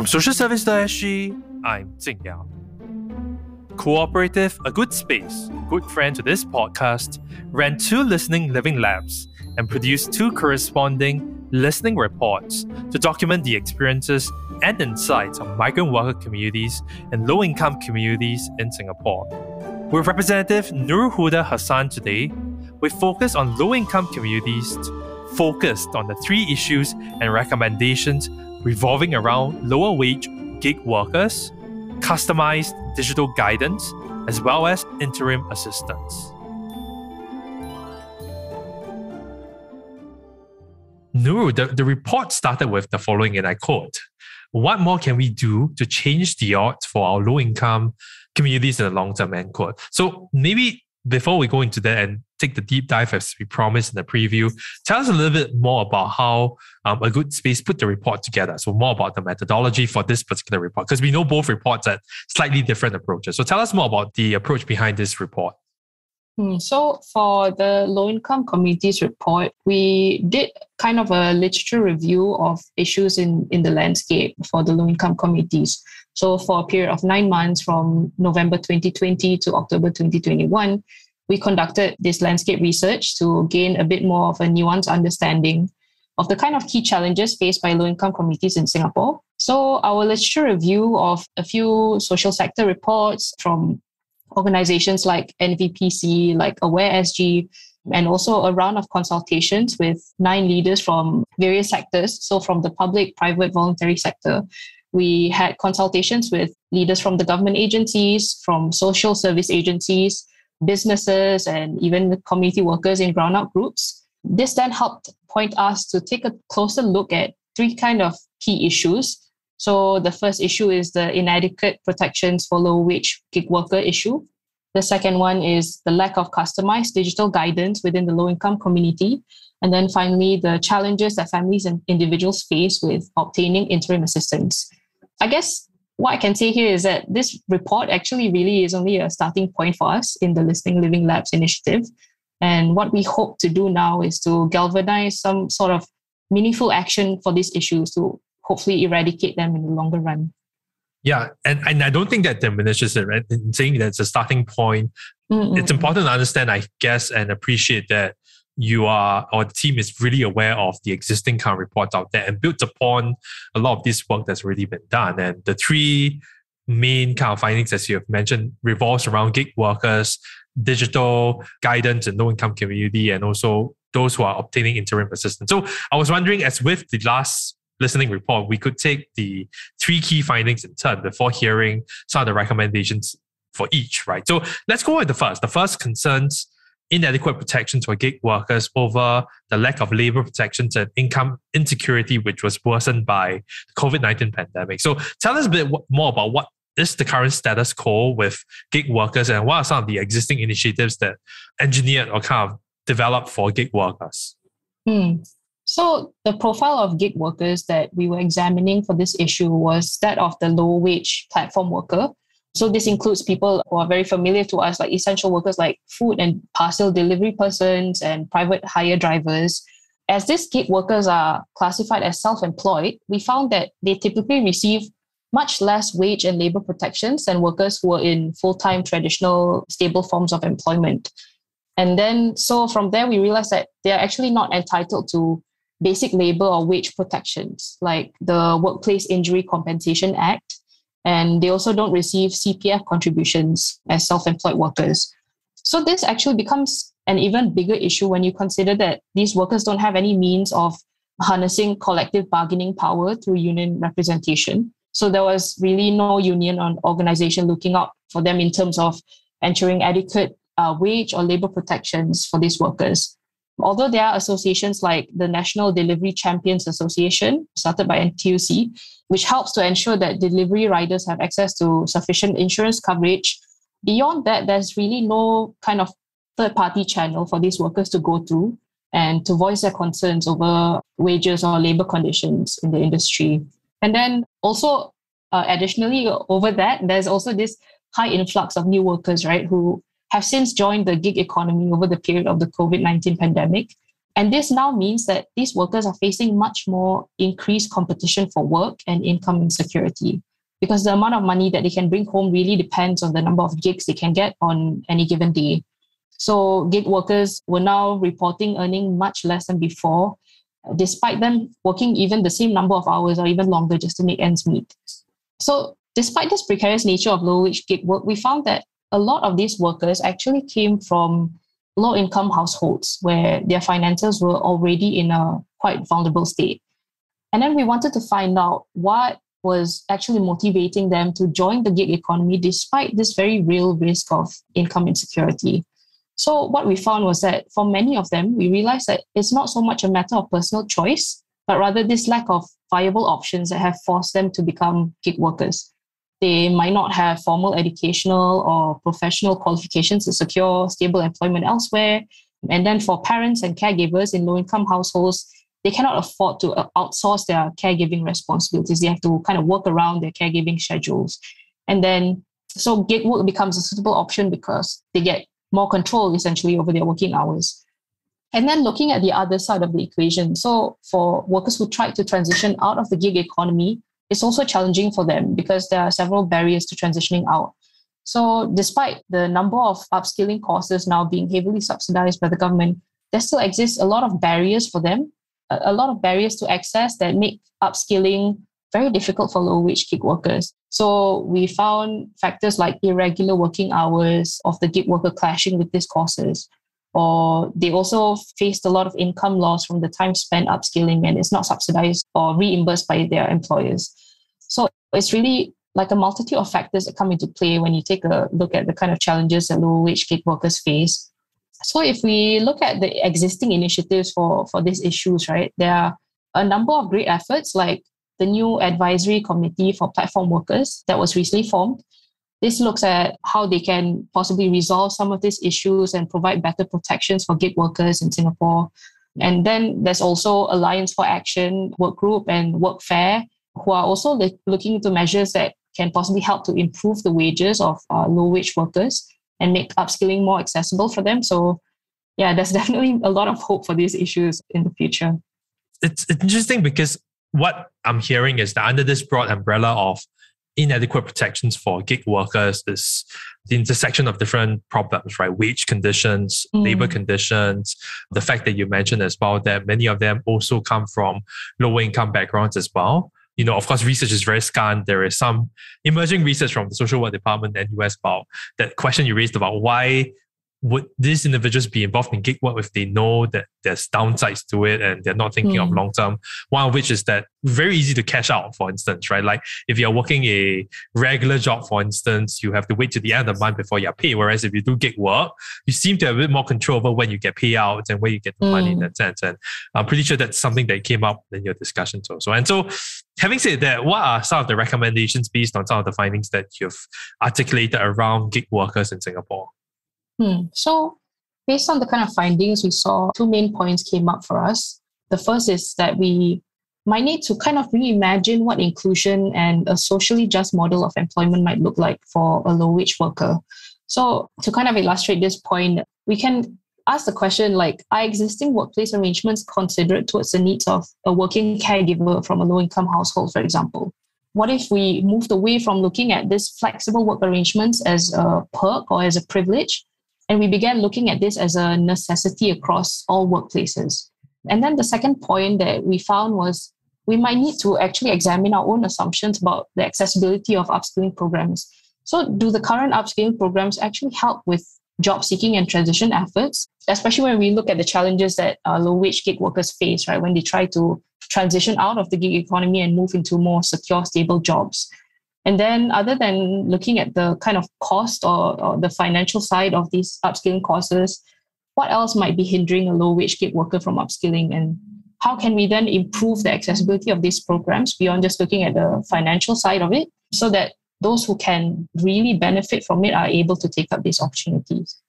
From Social Service SG, I'm Jing Yao. Cooperative, a good space, good friend to this podcast, ran two listening living labs and produced two corresponding listening reports to document the experiences and insights of migrant worker communities and low income communities in Singapore. With Representative Nurulhuda Hassan today, we focus on low income communities, focused on the three issues and recommendations revolving around lower wage gig workers, customized digital guidance, as well as interim assistance. Nurul, the, the report started with the following, and I quote What more can we do to change the odds for our low income communities in the long term? End quote. So maybe before we go into that and take the deep dive as we promised in the preview, tell us a little bit more about how um, a good space put the report together. So more about the methodology for this particular report, because we know both reports had slightly different approaches. So tell us more about the approach behind this report. Hmm, so for the low income communities report, we did kind of a literature review of issues in, in the landscape for the low income communities. So for a period of nine months from November 2020 to October 2021, we conducted this landscape research to gain a bit more of a nuanced understanding of the kind of key challenges faced by low income communities in Singapore. So, our literature review of a few social sector reports from organizations like NVPC, like Aware SG, and also a round of consultations with nine leaders from various sectors. So, from the public, private, voluntary sector. We had consultations with leaders from the government agencies, from social service agencies, businesses, and even community workers in ground up groups. This then helped point us to take a closer look at three kind of key issues so the first issue is the inadequate protections for low wage gig worker issue. The second one is the lack of customized digital guidance within the low income community. And then finally, the challenges that families and individuals face with obtaining interim assistance. I guess what I can say here is that this report actually really is only a starting point for us in the Listening Living Labs initiative. And what we hope to do now is to galvanize some sort of meaningful action for these issues to hopefully eradicate them in the longer run. Yeah, and, and I don't think that diminishes it, right? In saying that it's a starting point, mm it's important to understand, I guess, and appreciate that you are or the team is really aware of the existing of reports out there and built upon a lot of this work that's already been done. And the three main kind of findings, as you have mentioned, revolves around gig workers, digital guidance and low income community, and also those who are obtaining interim assistance. So I was wondering, as with the last listening report, we could take the three key findings in turn before hearing some of the recommendations for each, right? So let's go with the first. The first concerns inadequate protections for gig workers over the lack of labor protections and income insecurity, which was worsened by the COVID 19 pandemic. So tell us a bit more about what is the current status quo with gig workers and what are some of the existing initiatives that engineered or kind of developed for gig workers? Hmm. So the profile of gig workers that we were examining for this issue was that of the low wage platform worker. So this includes people who are very familiar to us, like essential workers like food and parcel delivery persons and private hire drivers. As these gig workers are classified as self-employed, we found that they typically receive much less wage and labor protections than workers who are in full-time traditional stable forms of employment. And then so from there we realized that they are actually not entitled to basic labor or wage protections like the Workplace Injury Compensation Act. And they also don't receive CPF contributions as self employed workers. So this actually becomes an even bigger issue when you consider that these workers don't have any means of harnessing collective bargaining power through union representation. So there was really no union or organization looking out for them in terms of ensuring adequate uh, wage or labor protections for these workers. Although there are associations like the National Delivery Champions Association, started by NTUC, which helps to ensure that delivery riders have access to sufficient insurance coverage, beyond that, there's really no kind of third party channel for these workers to go through and to voice their concerns over wages or labor conditions in the industry. And then also, uh, additionally, over that, there's also this high influx of new workers, right, who have since joined the gig economy over the period of the COVID 19 pandemic. And this now means that these workers are facing much more increased competition for work and income insecurity because the amount of money that they can bring home really depends on the number of gigs they can get on any given day. So gig workers were now reporting earning much less than before, despite them working even the same number of hours or even longer just to make ends meet. So despite this precarious nature of low wage gig work, we found that a lot of these workers actually came from low income households where their finances were already in a quite vulnerable state. And then we wanted to find out what was actually motivating them to join the gig economy despite this very real risk of income insecurity. So, what we found was that for many of them, we realized that it's not so much a matter of personal choice, but rather this lack of viable options that have forced them to become gig workers. They might not have formal educational or professional qualifications to secure stable employment elsewhere. And then for parents and caregivers in low income households, they cannot afford to outsource their caregiving responsibilities. They have to kind of work around their caregiving schedules. And then, so gig work becomes a suitable option because they get more control essentially over their working hours. And then looking at the other side of the equation. So for workers who try to transition out of the gig economy, it's also challenging for them because there are several barriers to transitioning out. So despite the number of upskilling courses now being heavily subsidized by the government, there still exists a lot of barriers for them a lot of barriers to access that make upskilling very difficult for low wage gig workers. So we found factors like irregular working hours of the gig worker clashing with these courses. Or they also faced a lot of income loss from the time spent upskilling and it's not subsidized or reimbursed by their employers. So it's really like a multitude of factors that come into play when you take a look at the kind of challenges that low wage gig workers face. So if we look at the existing initiatives for, for these issues, right, there are a number of great efforts like the new advisory committee for platform workers that was recently formed. This looks at how they can possibly resolve some of these issues and provide better protections for gig workers in Singapore. And then there's also Alliance for Action Work Group and Workfare, who are also looking into measures that can possibly help to improve the wages of uh, low wage workers and make upskilling more accessible for them. So, yeah, there's definitely a lot of hope for these issues in the future. It's interesting because what I'm hearing is that under this broad umbrella of inadequate protections for gig workers is the intersection of different problems, right? Wage conditions, mm. labor conditions, the fact that you mentioned as well that many of them also come from lower income backgrounds as well you know, of course, research is very scant. There is some emerging research from the social work department and US about that question you raised about why would these individuals be involved in gig work if they know that there's downsides to it and they're not thinking mm. of long term? One of which is that very easy to cash out, for instance, right? Like if you're working a regular job, for instance, you have to wait to the end of the month before you're paid. Whereas if you do gig work, you seem to have a bit more control over when you get payouts and where you get the mm. money in hmm. that sense. And I'm pretty sure that's something that came up in your discussions also. And so having said that, what are some of the recommendations based on some of the findings that you've articulated around gig workers in Singapore? Hmm. So, based on the kind of findings we saw, two main points came up for us. The first is that we might need to kind of reimagine what inclusion and a socially just model of employment might look like for a low wage worker. So, to kind of illustrate this point, we can ask the question like, are existing workplace arrangements considerate towards the needs of a working caregiver from a low income household, for example? What if we moved away from looking at these flexible work arrangements as a perk or as a privilege and we began looking at this as a necessity across all workplaces. And then the second point that we found was we might need to actually examine our own assumptions about the accessibility of upskilling programs. So, do the current upskilling programs actually help with job seeking and transition efforts, especially when we look at the challenges that uh, low wage gig workers face, right? When they try to transition out of the gig economy and move into more secure, stable jobs. And then, other than looking at the kind of cost or, or the financial side of these upskilling courses, what else might be hindering a low wage gig worker from upskilling? And how can we then improve the accessibility of these programs beyond just looking at the financial side of it so that those who can really benefit from it are able to take up these opportunities?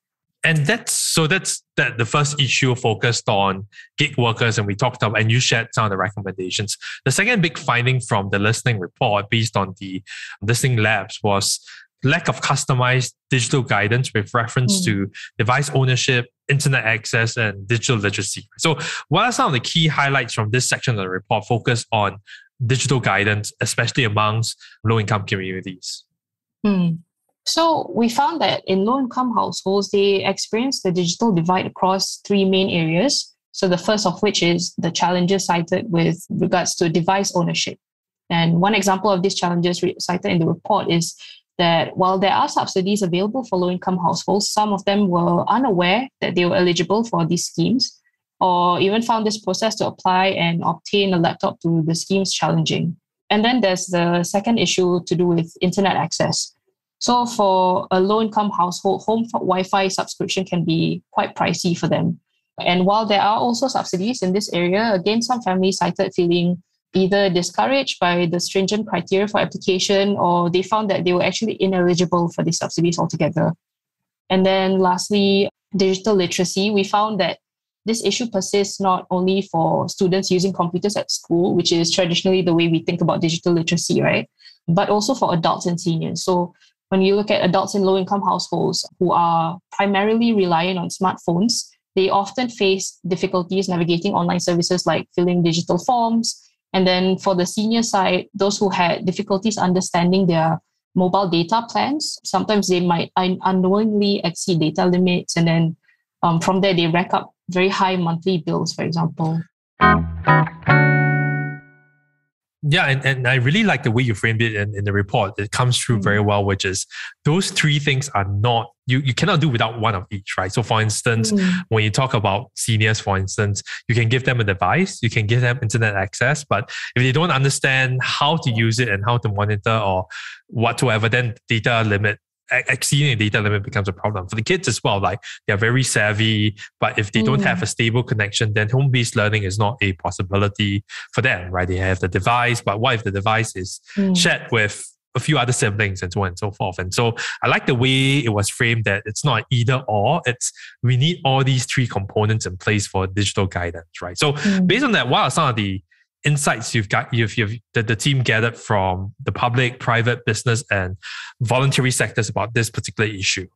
And that's so that's that the first issue focused on gig workers and we talked about and you shared some of the recommendations the second big finding from the listening report based on the listening labs was lack of customized digital guidance with reference mm. to device ownership internet access and digital literacy. So, what are some of the key highlights from this section of the report focused on digital guidance, especially amongst low income communities? Hmm. So, we found that in low income households, they experience the digital divide across three main areas. So, the first of which is the challenges cited with regards to device ownership. And one example of these challenges cited in the report is that while there are subsidies available for low income households, some of them were unaware that they were eligible for these schemes or even found this process to apply and obtain a laptop to the schemes challenging. And then there's the second issue to do with internet access. So, for a low income household, home Wi Fi subscription can be quite pricey for them. And while there are also subsidies in this area, again, some families cited feeling either discouraged by the stringent criteria for application or they found that they were actually ineligible for the subsidies altogether. And then lastly, digital literacy. We found that this issue persists not only for students using computers at school, which is traditionally the way we think about digital literacy, right? But also for adults and seniors. So when you look at adults in low income households who are primarily relying on smartphones, they often face difficulties navigating online services like filling digital forms, and then for the senior side, those who had difficulties understanding their mobile data plans, sometimes they might unknowingly exceed data limits. And then um, from there, they rack up very high monthly bills, for example. Yeah, and, and I really like the way you framed it in, in the report. It comes through mm. very well, which is those three things are not, you, you cannot do without one of each, right? So, for instance, mm. when you talk about seniors, for instance, you can give them a device, you can give them internet access, but if they don't understand how to use it and how to monitor or whatsoever, then data limit exceeding the data limit becomes a problem for the kids as well. Like they're very savvy, but if they mm. don't have a stable connection, then home based learning is not a possibility for them, right? They have the device, but what if the device is mm. shared with a few other siblings and so on and so forth. And so I like the way it was framed that it's not either or, it's we need all these three components in place for digital guidance, right? So mm. based on that, what are some of the insights you've got you've, you've the, the team gathered from the public private business and voluntary sectors about this particular issue.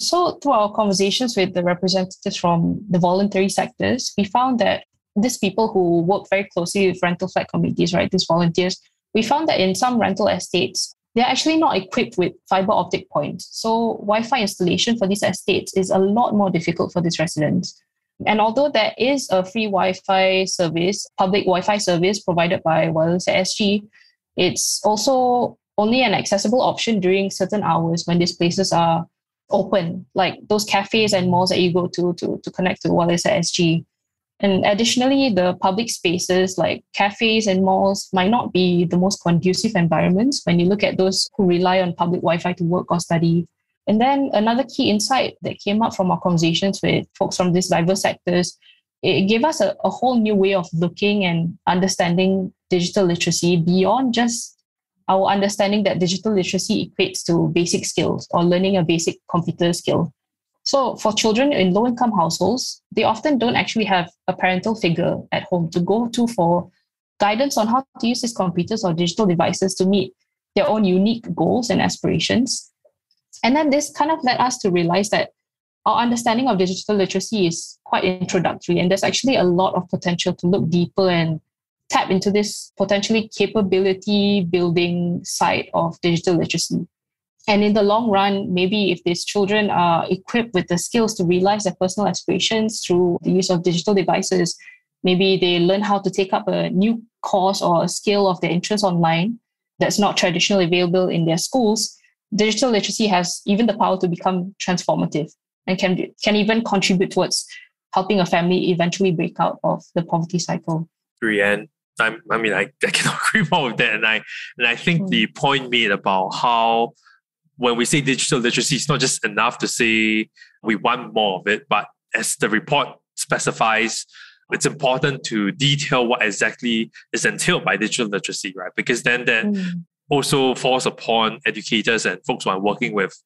So through our conversations with the representatives from the voluntary sectors we found that these people who work very closely with rental flat communities right these volunteers we found that in some rental estates they're actually not equipped with fiber optic points. So wi-fi installation for these estates is a lot more difficult for these residents and although there is a free Wi-Fi service, public Wi-Fi service provided by Wireless SG, it's also only an accessible option during certain hours when these places are open, like those cafes and malls that you go to to, to connect to Wireless SG. And additionally, the public spaces like cafes and malls might not be the most conducive environments when you look at those who rely on public Wi Fi to work or study. And then another key insight that came up from our conversations with folks from these diverse sectors, it gave us a, a whole new way of looking and understanding digital literacy beyond just our understanding that digital literacy equates to basic skills or learning a basic computer skill. So, for children in low income households, they often don't actually have a parental figure at home to go to for guidance on how to use these computers or digital devices to meet their own unique goals and aspirations. And then this kind of led us to realize that our understanding of digital literacy is quite introductory, and there's actually a lot of potential to look deeper and tap into this potentially capability building side of digital literacy. And in the long run, maybe if these children are equipped with the skills to realize their personal aspirations through the use of digital devices, maybe they learn how to take up a new course or a skill of their interest online that's not traditionally available in their schools, digital literacy has even the power to become transformative and can can even contribute towards helping a family eventually break out of the poverty cycle. Brienne, I, I mean, I, I cannot agree more with that, and I and I think mm. the point made about how when we say digital literacy, it's not just enough to say we want more of it, but as the report specifies, it's important to detail what exactly is entailed by digital literacy, right? Because then that mm also falls upon educators and folks who are working with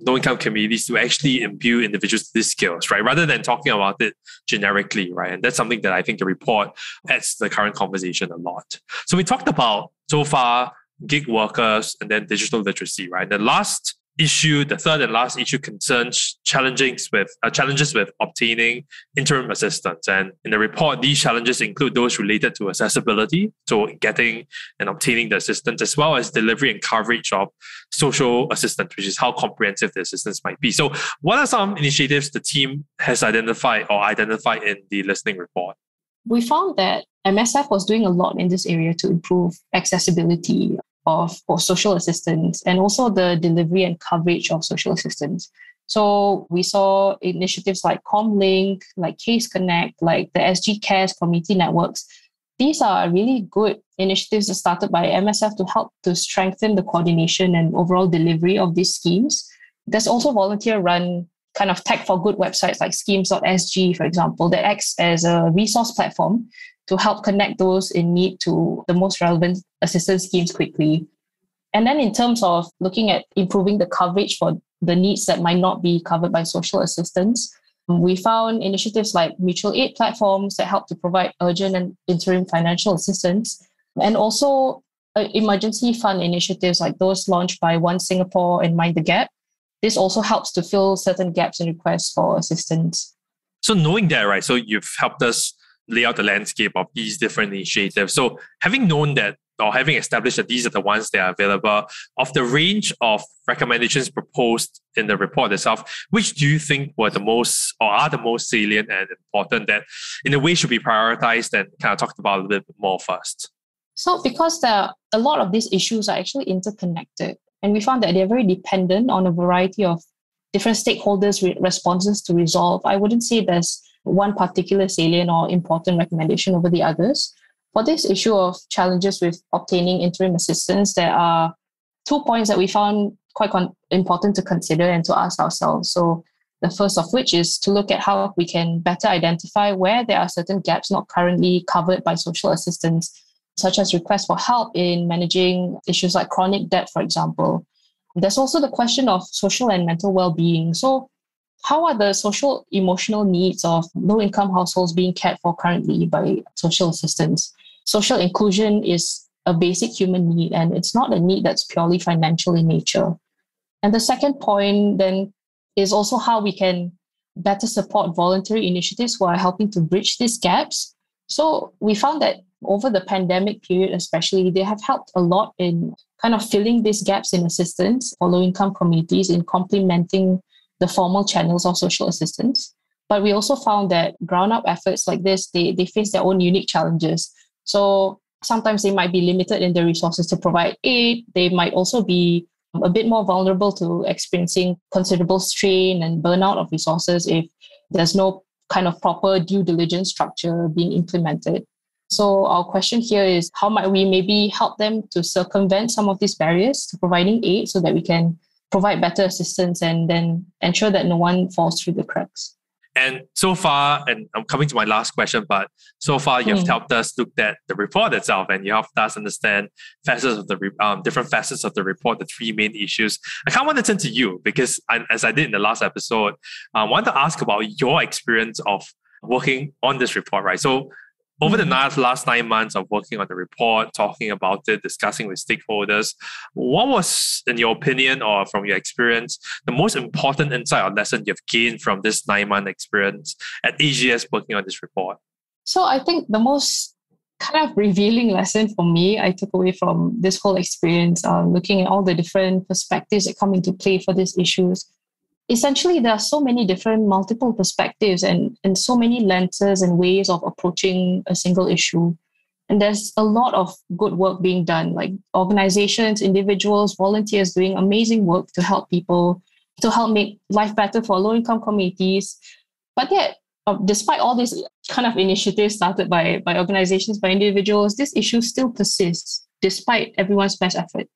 low income communities to actually imbue individuals with these skills, right? Rather than talking about it generically, right? And that's something that I think the report adds to the current conversation a lot. So we talked about so far gig workers and then digital literacy, right? The last issue, the third and last issue concerns challenges with uh, challenges with obtaining interim assistance. And in the report, these challenges include those related to accessibility, so getting and obtaining the assistance, as well as delivery and coverage of social assistance, which is how comprehensive the assistance might be. So, what are some initiatives the team has identified or identified in the listening report? We found that MSF was doing a lot in this area to improve accessibility of social assistance and also the delivery and coverage of social assistance. So we saw initiatives like ComLink, like Case Connect, like the SG Cares community networks. These are really good initiatives started by MSF to help to strengthen the coordination and overall delivery of these schemes. There's also volunteer run kind of tech for good websites like schemes.sg, for example, that acts as a resource platform to help connect those in need to the most relevant assistance schemes quickly. And then, in terms of looking at improving the coverage for the needs that might not be covered by social assistance, we found initiatives like mutual aid platforms that help to provide urgent and interim financial assistance, and also uh, emergency fund initiatives like those launched by One Singapore and Mind the Gap. This also helps to fill certain gaps in requests for assistance. So, knowing that, right? So, you've helped us lay out the landscape of these different initiatives. So having known that or having established that these are the ones that are available, of the range of recommendations proposed in the report itself, which do you think were the most or are the most salient and important that in a way should be prioritized and kind of talked about a little bit more first? So because there are, a lot of these issues are actually interconnected, and we found that they're very dependent on a variety of different stakeholders' re- responses to resolve. I wouldn't say there's one particular salient or important recommendation over the others. For this issue of challenges with obtaining interim assistance, there are two points that we found quite con- important to consider and to ask ourselves. So, the first of which is to look at how we can better identify where there are certain gaps not currently covered by social assistance, such as requests for help in managing issues like chronic debt, for example. There's also the question of social and mental well being. So, how are the social emotional needs of low income households being cared for currently by social assistance? Social inclusion is a basic human need and it's not a need that's purely financial in nature. And the second point then is also how we can better support voluntary initiatives who are helping to bridge these gaps. So we found that over the pandemic period, especially, they have helped a lot in kind of filling these gaps in assistance for low income communities in complementing the formal channels of social assistance. But we also found that ground up efforts like this, they, they face their own unique challenges. So sometimes they might be limited in their resources to provide aid. They might also be a bit more vulnerable to experiencing considerable strain and burnout of resources if there's no kind of proper due diligence structure being implemented. So our question here is how might we maybe help them to circumvent some of these barriers to providing aid so that we can provide better assistance and then ensure that no one falls through the cracks. And so far, and I'm coming to my last question, but so far you've mm. helped us look at the report itself, and you helped us understand facets of the um, different facets of the report, the three main issues. I kind of want to turn to you because, I, as I did in the last episode, I want to ask about your experience of working on this report. Right, so over the mm-hmm. last nine months of working on the report, talking about it, discussing with stakeholders, what was, in your opinion or from your experience, the most important insight or lesson you've gained from this nine month experience at AGS working on this report? So I think the most kind of revealing lesson for me I took away from this whole experience, uh, looking at all the different perspectives that come into play for these issues, essentially there are so many different multiple perspectives and, and so many lenses and ways of approaching a single issue. And there's a lot of good work being done like organizations individuals volunteers doing amazing work to help people to help make life better for low income communities. But yet uh, despite all these kind of initiatives started by by organizations by individuals this issue still persists despite everyone's best effort.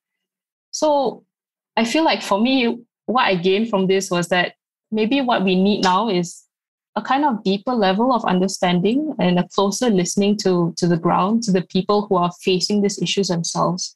So i feel like for me what I gained from this was that maybe what we need now is a kind of deeper level of understanding and a closer listening to, to the ground, to the people who are facing these issues themselves,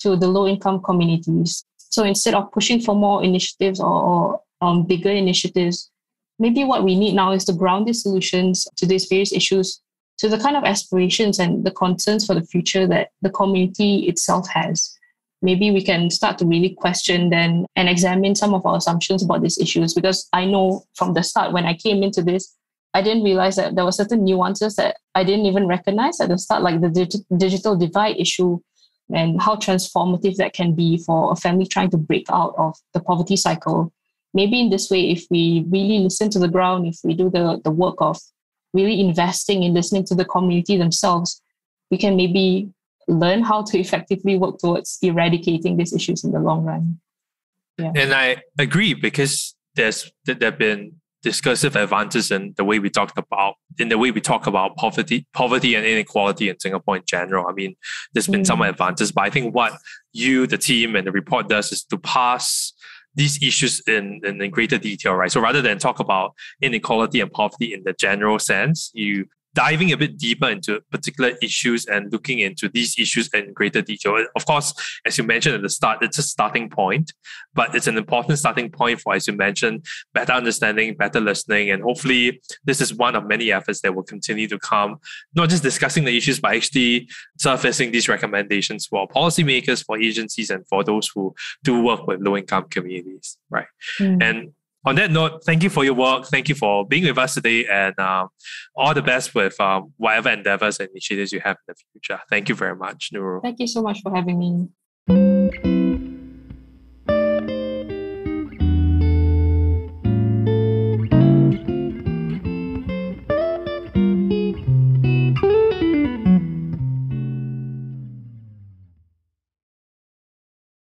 to the low income communities. So instead of pushing for more initiatives or, or um, bigger initiatives, maybe what we need now is to ground these solutions to these various issues to the kind of aspirations and the concerns for the future that the community itself has. Maybe we can start to really question then and examine some of our assumptions about these issues. Because I know from the start when I came into this, I didn't realize that there were certain nuances that I didn't even recognize at the start, like the dig- digital divide issue and how transformative that can be for a family trying to break out of the poverty cycle. Maybe in this way, if we really listen to the ground, if we do the, the work of really investing in listening to the community themselves, we can maybe learn how to effectively work towards eradicating these issues in the long run. Yeah. And I agree because there's there have been discursive advances in the way we talked about in the way we talk about poverty poverty and inequality in Singapore in general. I mean, there's been mm. some advances, but I think what you, the team, and the report does is to pass these issues in, in, in greater detail, right? So rather than talk about inequality and poverty in the general sense, you diving a bit deeper into particular issues and looking into these issues in greater detail. Of course, as you mentioned at the start, it's a starting point, but it's an important starting point for, as you mentioned, better understanding, better listening. And hopefully, this is one of many efforts that will continue to come, not just discussing the issues, but actually surfacing these recommendations for policymakers, for agencies, and for those who do work with low income communities, right? Mm. And on that note, thank you for your work. Thank you for being with us today, and uh, all the best with um, whatever endeavors and initiatives you have in the future. Thank you very much, Nurul. Thank you so much for having me.